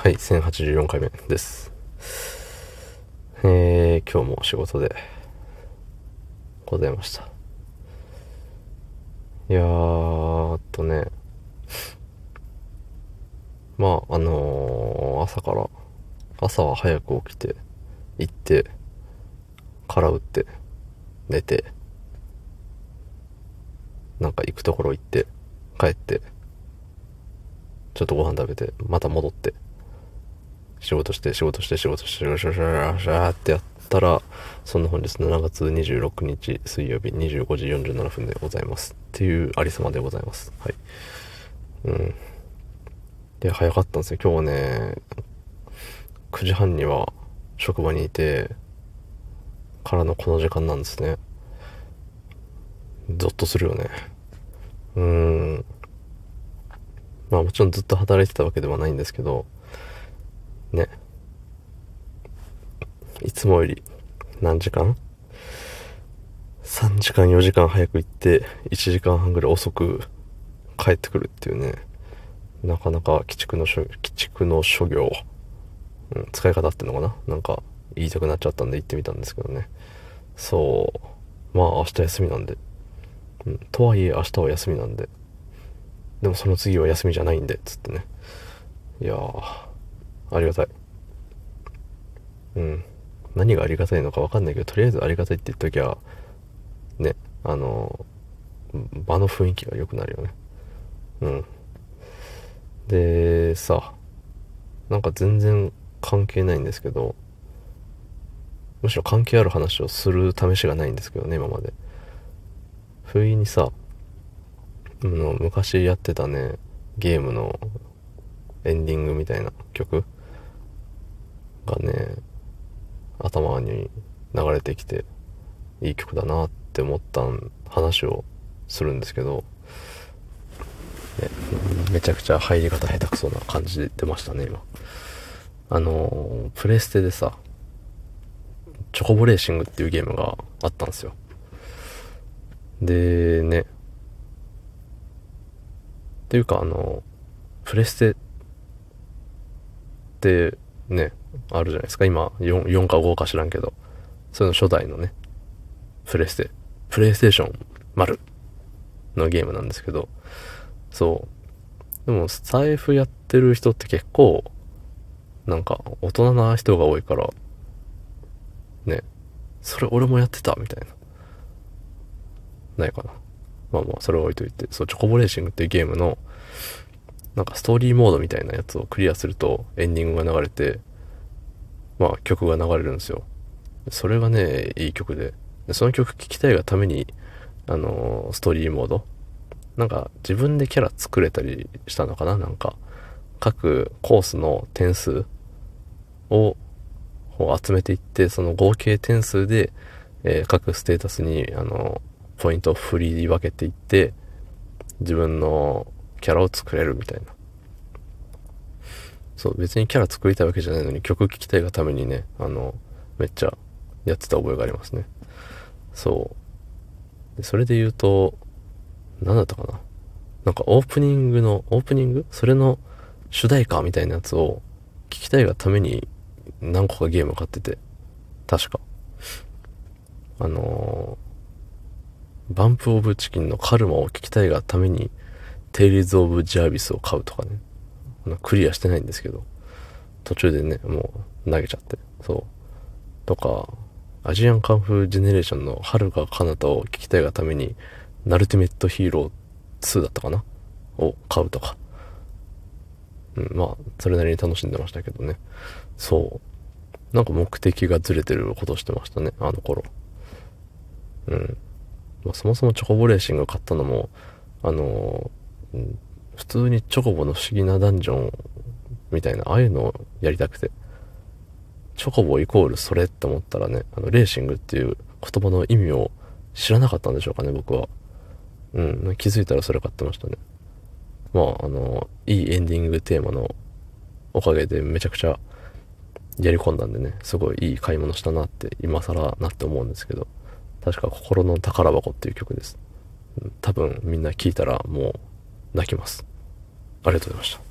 はい、1084回目です。えー、今日も仕事でございました。いやーっとね、まあ、あのー朝から、朝は早く起きて、行って、空打って、寝て、なんか行くところ行って、帰って、ちょっとご飯食べて、また戻って、仕事して、仕事して、仕事して、仕事して、仕事して、ってやったら、そんな本日7月26日水曜日25時47分でございます。っていうありさまでございます。はい。うん。で、早かったんですよ。今日はね、9時半には職場にいて、からのこの時間なんですね。ゾッとするよね。うーん。まあもちろんずっと働いてたわけではないんですけど、ね。いつもより何時間 ?3 時間4時間早く行って、1時間半ぐらい遅く帰ってくるっていうね。なかなか鬼畜の諸、鬼畜の諸行。うん、使い方っていうのかな？なんか言いたくなっちゃったんで行ってみたんですけどね。そう。まあ明日休みなんで。うん、とはいえ明日は休みなんで。でもその次は休みじゃないんで、つってね。いやー、ありがたい。うん。何がありがたいのかわかんないけど、とりあえずありがたいって言っときゃ、ね、あの、場の雰囲気が良くなるよね。うん。で、さ、なんか全然関係ないんですけど、むしろ関係ある話をする試しがないんですけどね、今まで。不意にさ、昔やってたね、ゲームのエンディングみたいな曲がね、頭に流れてきて、いい曲だなって思った話をするんですけど、ね、めちゃくちゃ入り方下手くそな感じで出ましたね、今。あの、プレステでさ、チョコボレーシングっていうゲームがあったんですよ。で、ね、っていうかあの、プレステってね、あるじゃないですか。今4、4か5か知らんけど、その初代のね、プレステ、プレイステーション丸のゲームなんですけど、そう。でも財布やってる人って結構、なんか大人な人が多いから、ね、それ俺もやってたみたいな。ないかな。まあまあ、それは置いといて、そう、チョコボレーシングっていうゲームの、なんかストーリーモードみたいなやつをクリアするとエンディングが流れて、まあ曲が流れるんですよ。それがね、いい曲で。その曲聴きたいがために、あのーストーリーモード。なんか自分でキャラ作れたりしたのかな？なんか、各コースの点数を集めていって、その合計点数で、えー各ステータスに、あのポイントを振り分けていって、自分のキャラを作れるみたいな。そう、別にキャラ作りたいわけじゃないのに曲聴きたいがためにね、あの、めっちゃやってた覚えがありますね。そう。でそれで言うと、何だったかななんかオープニングの、オープニング？それの主題歌みたいなやつを聴きたいがために何個かゲーム買ってて、確か。あのーバンプオブチキンのカルマを聞きたいがために、テイリーズ・オブ・ジャービスを買うとかね。クリアしてないんですけど、途中でね、もう投げちゃって。そう。とか、アジアンカンフージェネレーションの遥か彼方を聞きたいがために、ナルティメットヒーロー2だったかな？を買うとか。うん、まあ、それなりに楽しんでましたけどね。そう。なんか目的がずれてることしてましたね、あの頃。うん。まあ、そもそもチョコボレーシング買ったのも、あの普通にチョコボの不思議なダンジョンみたいな、ああいうのをやりたくて。チョコボイコールそれって思ったらね、あの、レーシングっていう言葉の意味を知らなかったんでしょうかね、僕は。うん、気づいたらそれ買ってましたね。まあ、あの、いいエンディングテーマのおかげでめちゃくちゃやり込んだんでね、すごいいい買い物したなって、今更なって思うんですけど、確か心の宝箱っていう曲です。多分みんな聞いたらもう泣きます。ありがとうございました。